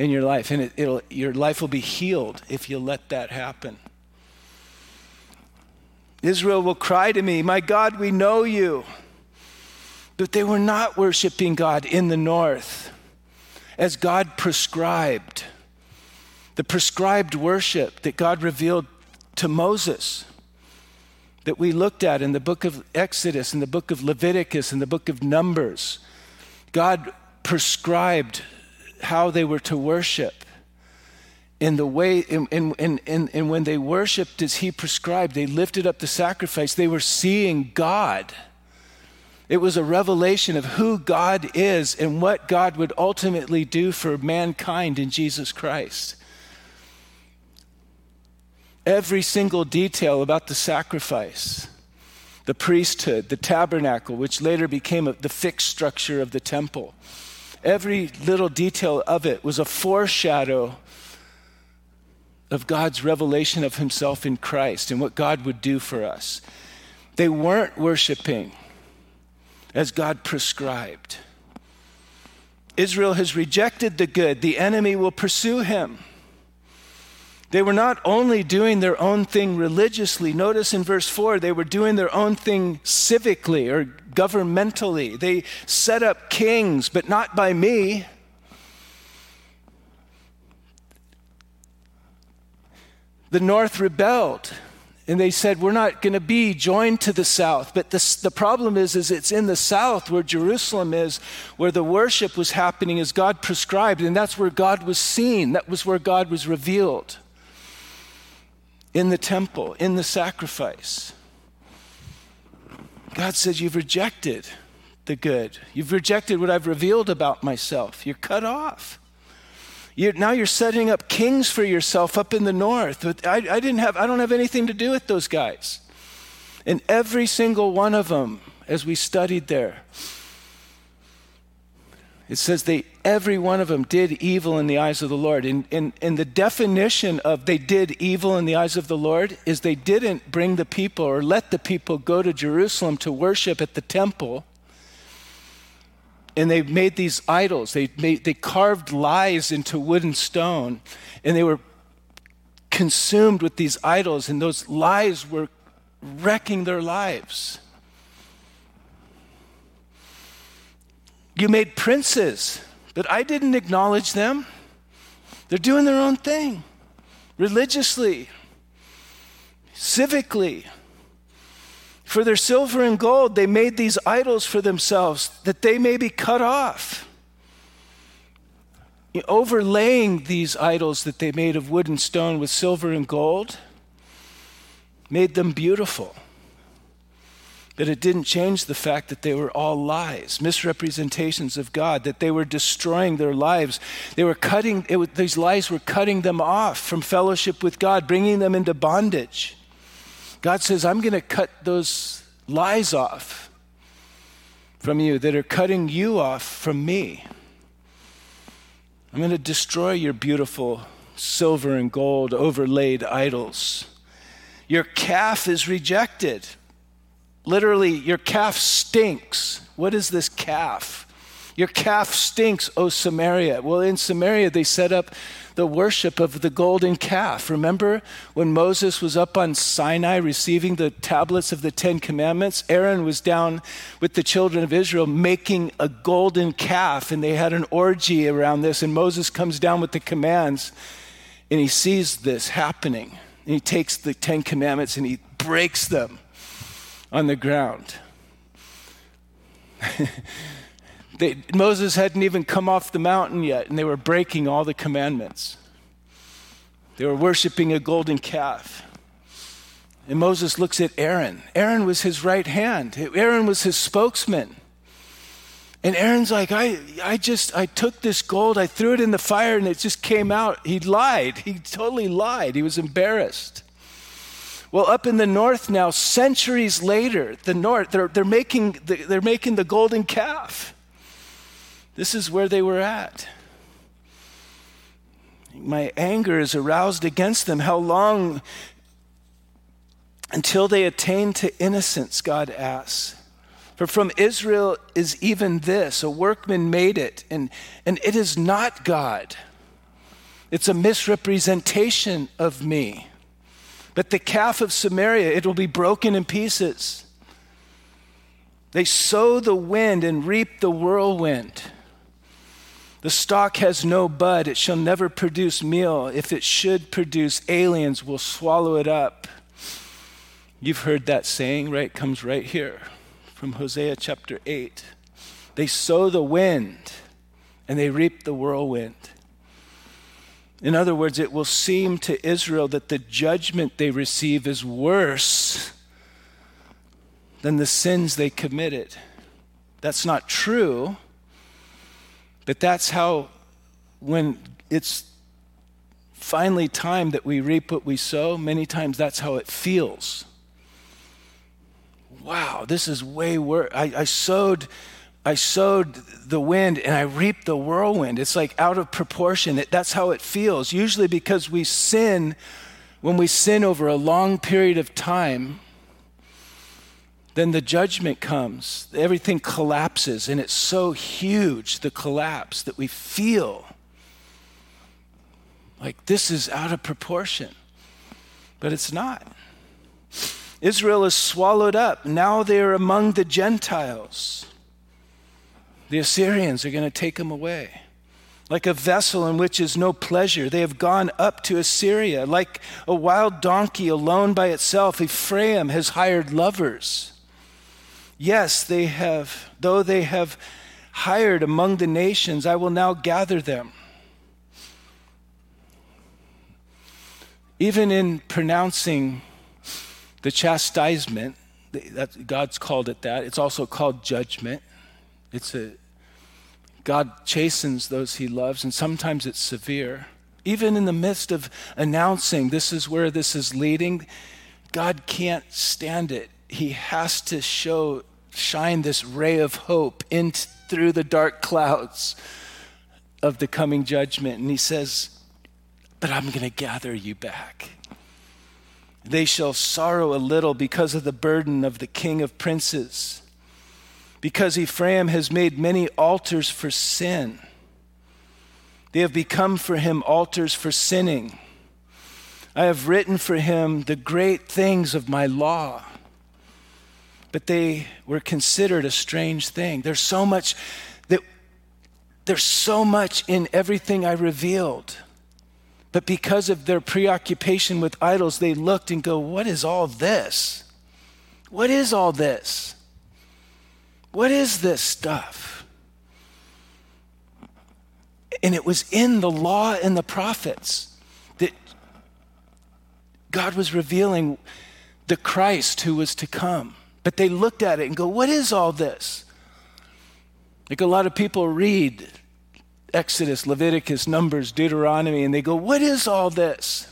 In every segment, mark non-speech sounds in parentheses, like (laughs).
in your life, and it, it'll, your life will be healed if you let that happen. Israel will cry to me, My God, we know you. But they were not worshiping God in the north as God prescribed. The prescribed worship that God revealed to Moses, that we looked at in the book of Exodus, in the book of Leviticus, in the book of Numbers. God prescribed how they were to worship. In the way in, in, in, in, when they worshiped as he prescribed they lifted up the sacrifice. They were seeing god. It was a revelation of who god is and what god would ultimately do for mankind in jesus christ. Every single detail about the sacrifice the priesthood the tabernacle which later became the fixed structure of the temple every little detail of it was a foreshadow of God's revelation of himself in Christ and what God would do for us. They weren't worshiping as God prescribed. Israel has rejected the good, the enemy will pursue him. They were not only doing their own thing religiously, notice in verse 4, they were doing their own thing civically or governmentally. They set up kings, but not by me. the north rebelled and they said we're not going to be joined to the south but this, the problem is is it's in the south where jerusalem is where the worship was happening as god prescribed and that's where god was seen that was where god was revealed in the temple in the sacrifice god says you've rejected the good you've rejected what i've revealed about myself you're cut off you're, now you're setting up kings for yourself up in the north. I, I, didn't have, I don't have anything to do with those guys. And every single one of them, as we studied there, it says they every one of them did evil in the eyes of the Lord. And, and, and the definition of they did evil in the eyes of the Lord is they didn't bring the people or let the people go to Jerusalem to worship at the temple and they made these idols. They, made, they carved lies into wood and stone, and they were consumed with these idols, and those lies were wrecking their lives. You made princes, but I didn't acknowledge them. They're doing their own thing religiously, civically. For their silver and gold, they made these idols for themselves that they may be cut off. Overlaying these idols that they made of wood and stone with silver and gold made them beautiful. But it didn't change the fact that they were all lies, misrepresentations of God, that they were destroying their lives. They were cutting, these lies were cutting them off from fellowship with God, bringing them into bondage. God says, I'm going to cut those lies off from you that are cutting you off from me. I'm going to destroy your beautiful silver and gold overlaid idols. Your calf is rejected. Literally, your calf stinks. What is this calf? Your calf stinks, O Samaria. Well, in Samaria, they set up the worship of the golden calf. Remember when Moses was up on Sinai receiving the tablets of the Ten Commandments? Aaron was down with the children of Israel making a golden calf, and they had an orgy around this. And Moses comes down with the commands, and he sees this happening. And he takes the Ten Commandments and he breaks them on the ground. (laughs) They, Moses hadn't even come off the mountain yet, and they were breaking all the commandments. They were worshiping a golden calf. And Moses looks at Aaron. Aaron was his right hand, Aaron was his spokesman. And Aaron's like, I, I just, I took this gold, I threw it in the fire, and it just came out. He lied. He totally lied. He was embarrassed. Well, up in the north now, centuries later, the north, they're, they're, making, the, they're making the golden calf. This is where they were at. My anger is aroused against them. How long until they attain to innocence, God asks. For from Israel is even this a workman made it, and, and it is not God. It's a misrepresentation of me. But the calf of Samaria, it will be broken in pieces. They sow the wind and reap the whirlwind. The stalk has no bud, it shall never produce meal. If it should produce, aliens will swallow it up. You've heard that saying, right? Comes right here from Hosea chapter 8. They sow the wind and they reap the whirlwind. In other words, it will seem to Israel that the judgment they receive is worse than the sins they committed. That's not true, but that's how, when it's finally time that we reap what we sow, many times that's how it feels. Wow, this is way worse. I, I sowed I sowed the wind and I reaped the whirlwind. It's like out of proportion. It, that's how it feels. Usually, because we sin, when we sin over a long period of time, then the judgment comes. Everything collapses, and it's so huge, the collapse, that we feel like this is out of proportion. But it's not. Israel is swallowed up. Now they're among the Gentiles. The Assyrians are going to take them away. Like a vessel in which is no pleasure, they have gone up to Assyria. Like a wild donkey alone by itself, Ephraim has hired lovers. Yes, they have, though they have hired among the nations, I will now gather them. Even in pronouncing the chastisement, God's called it that, it's also called judgment. It's a God chastens those he loves, and sometimes it's severe. Even in the midst of announcing this is where this is leading, God can't stand it. He has to show, shine this ray of hope in through the dark clouds of the coming judgment. And he says, But I'm going to gather you back. They shall sorrow a little because of the burden of the king of princes because Ephraim has made many altars for sin. They have become for him altars for sinning. I have written for him the great things of my law. But they were considered a strange thing. There's so much that there's so much in everything I revealed. But because of their preoccupation with idols, they looked and go, What is all this? What is all this? What is this stuff? And it was in the law and the prophets that God was revealing the Christ who was to come. But they looked at it and go, What is all this? Like a lot of people read Exodus, Leviticus, Numbers, Deuteronomy, and they go, What is all this?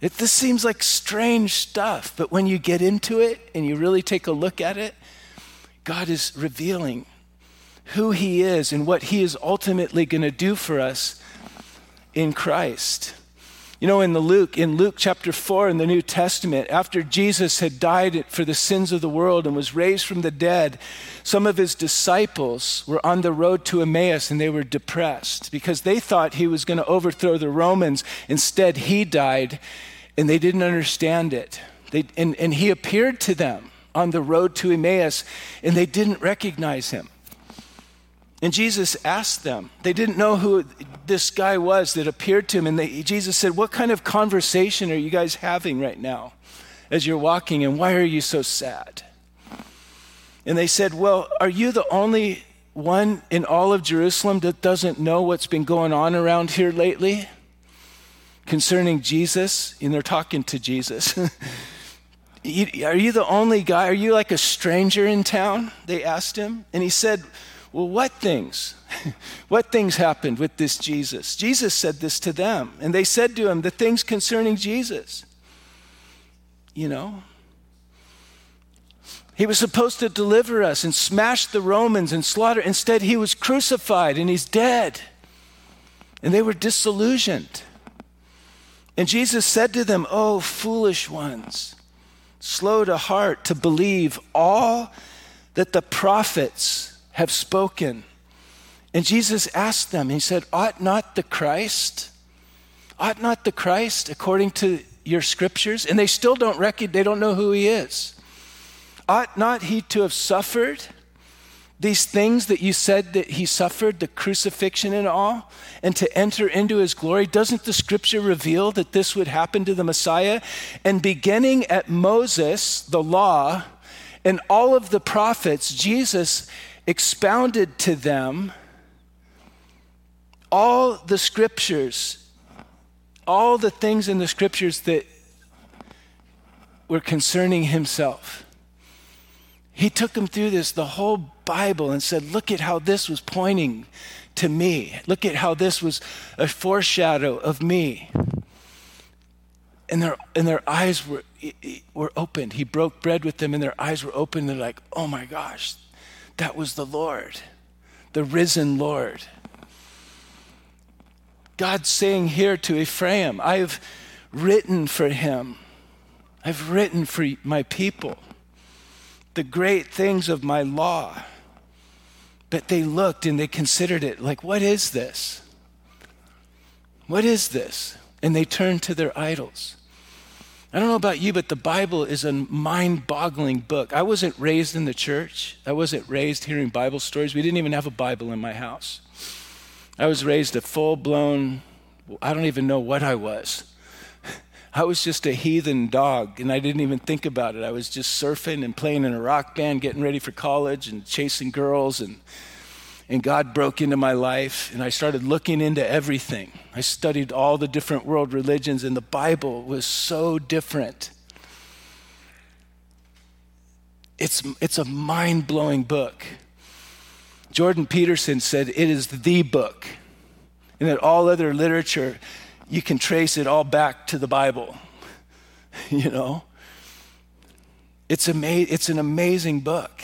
It, this seems like strange stuff, but when you get into it and you really take a look at it, God is revealing who He is and what He is ultimately going to do for us in Christ. You know, in the Luke, in Luke chapter 4 in the New Testament, after Jesus had died for the sins of the world and was raised from the dead, some of his disciples were on the road to Emmaus and they were depressed because they thought he was going to overthrow the Romans. Instead, he died and they didn't understand it. They, and, and he appeared to them on the road to Emmaus and they didn't recognize him. And Jesus asked them, they didn't know who this guy was that appeared to him. And they, Jesus said, What kind of conversation are you guys having right now as you're walking? And why are you so sad? And they said, Well, are you the only one in all of Jerusalem that doesn't know what's been going on around here lately concerning Jesus? And they're talking to Jesus. (laughs) Are you the only guy? Are you like a stranger in town? They asked him. And he said, well, what things? (laughs) what things happened with this Jesus? Jesus said this to them, and they said to him, The things concerning Jesus. You know? He was supposed to deliver us and smash the Romans and slaughter. Instead, he was crucified and he's dead. And they were disillusioned. And Jesus said to them, Oh, foolish ones, slow to heart to believe all that the prophets have spoken. And Jesus asked them, He said, Ought not the Christ, ought not the Christ, according to your scriptures? And they still don't recognize, they don't know who He is. Ought not He to have suffered? These things that you said that he suffered, the crucifixion and all, and to enter into his glory? Doesn't the scripture reveal that this would happen to the Messiah? And beginning at Moses, the law, and all of the prophets, Jesus expounded to them all the scriptures, all the things in the scriptures that were concerning himself. He took them through this, the whole Bible, and said, Look at how this was pointing to me. Look at how this was a foreshadow of me. And their, and their eyes were, were opened. He broke bread with them, and their eyes were open. They're like, Oh my gosh, that was the Lord, the risen Lord. God's saying here to Ephraim, I've written for him, I've written for my people the great things of my law. But they looked and they considered it like, what is this? What is this? And they turned to their idols. I don't know about you, but the Bible is a mind boggling book. I wasn't raised in the church, I wasn't raised hearing Bible stories. We didn't even have a Bible in my house. I was raised a full blown, I don't even know what I was. I was just a heathen dog and I didn't even think about it. I was just surfing and playing in a rock band, getting ready for college and chasing girls and and God broke into my life and I started looking into everything. I studied all the different world religions and the Bible was so different. It's, it's a mind blowing book. Jordan Peterson said it is the book, and that all other literature you can trace it all back to the Bible. (laughs) you know? It's, ama- it's an amazing book.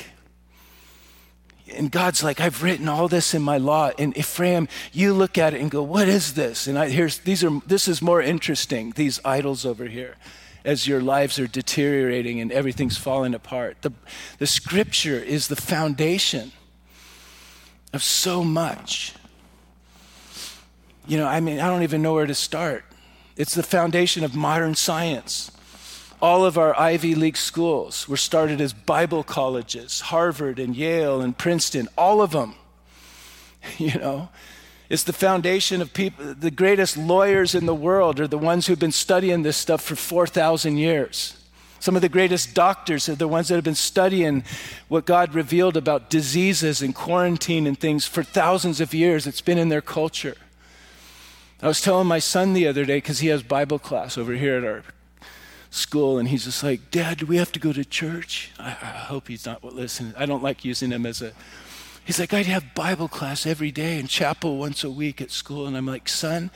And God's like, I've written all this in my law. And Ephraim, you look at it and go, What is this? And I, here's, these are, this is more interesting, these idols over here, as your lives are deteriorating and everything's falling apart. The, the scripture is the foundation of so much. You know, I mean, I don't even know where to start. It's the foundation of modern science. All of our Ivy League schools were started as Bible colleges Harvard and Yale and Princeton, all of them. (laughs) You know, it's the foundation of people. The greatest lawyers in the world are the ones who've been studying this stuff for 4,000 years. Some of the greatest doctors are the ones that have been studying what God revealed about diseases and quarantine and things for thousands of years. It's been in their culture. I was telling my son the other day, because he has Bible class over here at our school, and he's just like, Dad, do we have to go to church? I, I hope he's not listening. I don't like using him as a. He's like, I'd have Bible class every day and chapel once a week at school. And I'm like, son,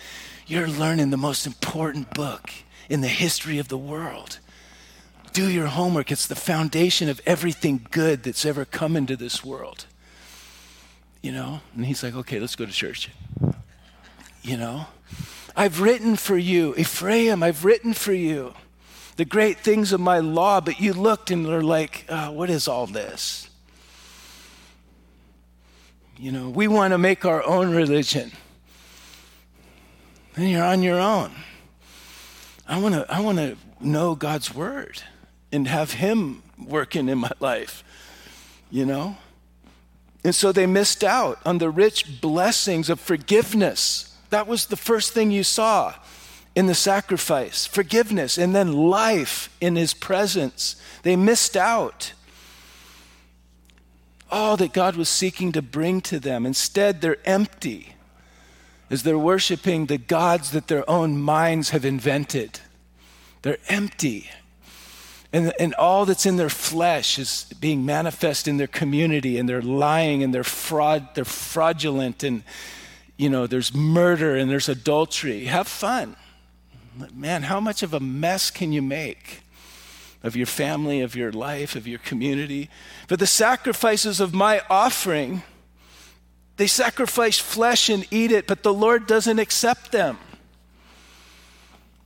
you're learning the most important book in the history of the world. Do your homework. It's the foundation of everything good that's ever come into this world. You know? And he's like, okay, let's go to church you know. I've written for you, Ephraim, I've written for you the great things of my law, but you looked and were like, oh, what is all this? You know, we want to make our own religion. And you're on your own. I want to I want to know God's word and have him working in my life. You know? And so they missed out on the rich blessings of forgiveness that was the first thing you saw in the sacrifice forgiveness and then life in his presence. They missed out. All that God was seeking to bring to them. Instead, they're empty as they're worshiping the gods that their own minds have invented. They're empty. And, and all that's in their flesh is being manifest in their community, and they're lying and they're fraud, they're fraudulent and you know, there's murder and there's adultery. Have fun. Man, how much of a mess can you make of your family, of your life, of your community? But the sacrifices of my offering, they sacrifice flesh and eat it, but the Lord doesn't accept them.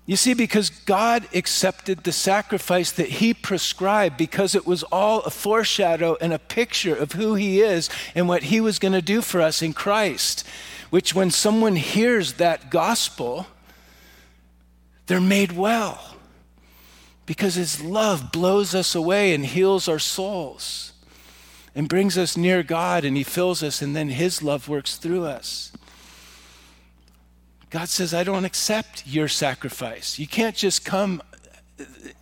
You see, because God accepted the sacrifice that He prescribed, because it was all a foreshadow and a picture of who He is and what He was going to do for us in Christ. Which, when someone hears that gospel, they're made well because His love blows us away and heals our souls and brings us near God, and He fills us, and then His love works through us. God says, I don't accept your sacrifice. You can't just come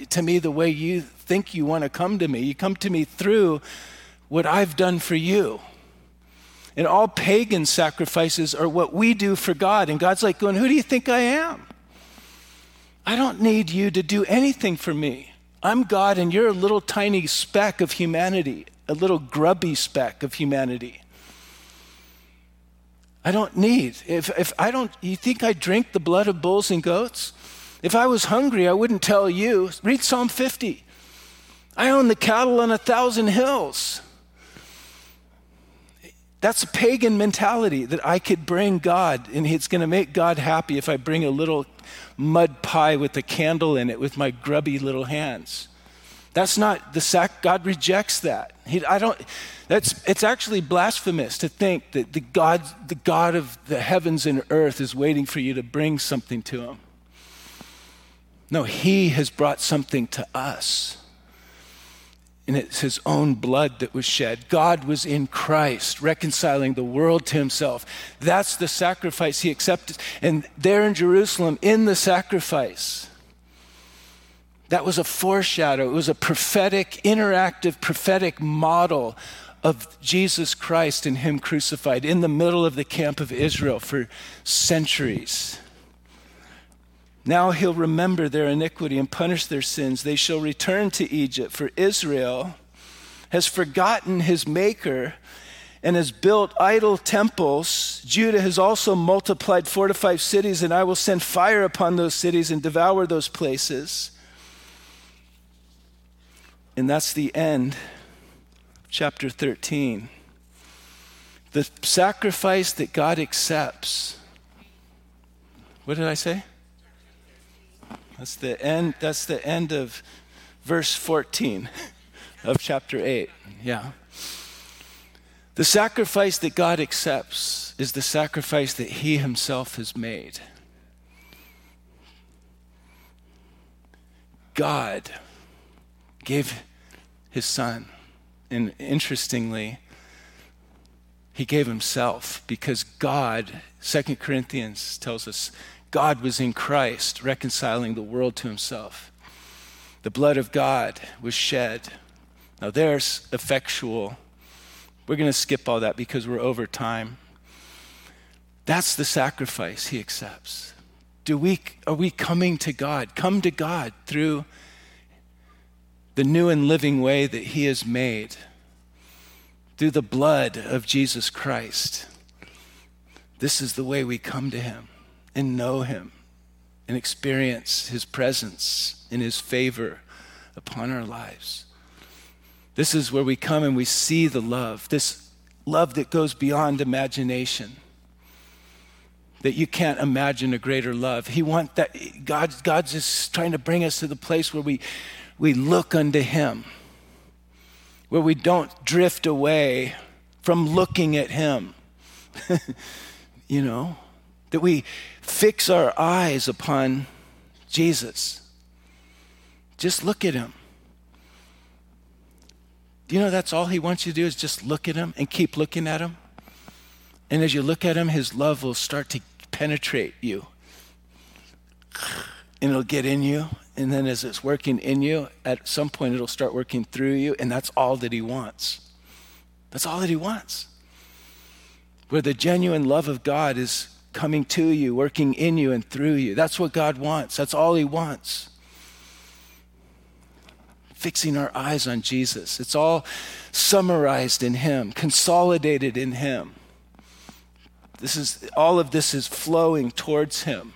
to me the way you think you want to come to me. You come to me through what I've done for you. And all pagan sacrifices are what we do for God. And God's like, going, Who do you think I am? I don't need you to do anything for me. I'm God, and you're a little tiny speck of humanity, a little grubby speck of humanity. I don't need. If, if I don't, you think I drink the blood of bulls and goats? If I was hungry, I wouldn't tell you. Read Psalm 50. I own the cattle on a thousand hills. That's a pagan mentality that I could bring God, and it's going to make God happy if I bring a little mud pie with a candle in it with my grubby little hands. That's not the sac. God rejects that. He, I don't. That's, it's actually blasphemous to think that the God, the God of the heavens and earth is waiting for you to bring something to him. No, he has brought something to us. And it's his own blood that was shed. God was in Christ, reconciling the world to himself. That's the sacrifice he accepted. And there in Jerusalem, in the sacrifice, that was a foreshadow. It was a prophetic, interactive, prophetic model of Jesus Christ and Him crucified in the middle of the camp of Israel for centuries. Now he'll remember their iniquity and punish their sins. They shall return to Egypt, for Israel has forgotten his maker and has built idol temples. Judah has also multiplied fortified cities, and I will send fire upon those cities and devour those places. And that's the end chapter 13. The sacrifice that God accepts. What did I say? That's the end that's the end of verse 14 of chapter 8. Yeah. The sacrifice that God accepts is the sacrifice that he himself has made. God gave his son and interestingly, he gave himself because God, Second Corinthians tells us, God was in Christ reconciling the world to himself. The blood of God was shed. Now there's effectual. We're going to skip all that because we're over time. That's the sacrifice he accepts. Do we, are we coming to God? Come to God through the new and living way that He has made through the blood of Jesus Christ. This is the way we come to Him and know Him and experience His presence and His favor upon our lives. This is where we come and we see the love, this love that goes beyond imagination. That you can't imagine a greater love. He want that God, God's just trying to bring us to the place where we we look unto Him, where we don't drift away from looking at Him. (laughs) you know, that we fix our eyes upon Jesus. Just look at Him. Do you know that's all He wants you to do is just look at Him and keep looking at Him? And as you look at Him, His love will start to penetrate you. And it'll get in you, and then as it's working in you, at some point it'll start working through you, and that's all that He wants. That's all that He wants. Where the genuine love of God is coming to you, working in you and through you. That's what God wants. That's all He wants. Fixing our eyes on Jesus. It's all summarized in Him, consolidated in Him. This is all of this is flowing towards Him.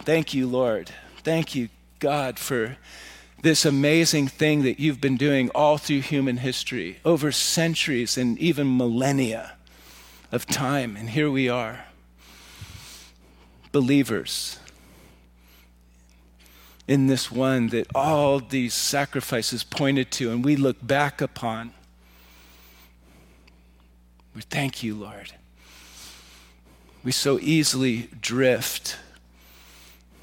Thank you, Lord. Thank you, God, for this amazing thing that you've been doing all through human history, over centuries and even millennia of time. And here we are, believers, in this one that all these sacrifices pointed to and we look back upon. We thank you, Lord. We so easily drift.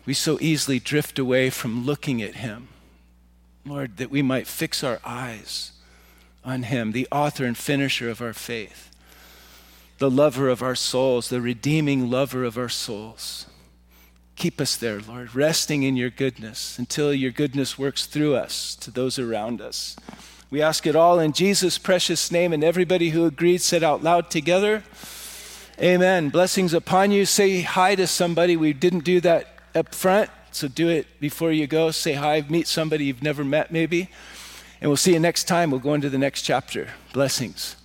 We so easily drift away from looking at Him. Lord, that we might fix our eyes on Him, the author and finisher of our faith, the lover of our souls, the redeeming lover of our souls. Keep us there, Lord, resting in your goodness until your goodness works through us to those around us. We ask it all in Jesus' precious name, and everybody who agreed said out loud together, Amen. Blessings upon you. Say hi to somebody. We didn't do that up front, so do it before you go. Say hi, meet somebody you've never met, maybe. And we'll see you next time. We'll go into the next chapter. Blessings.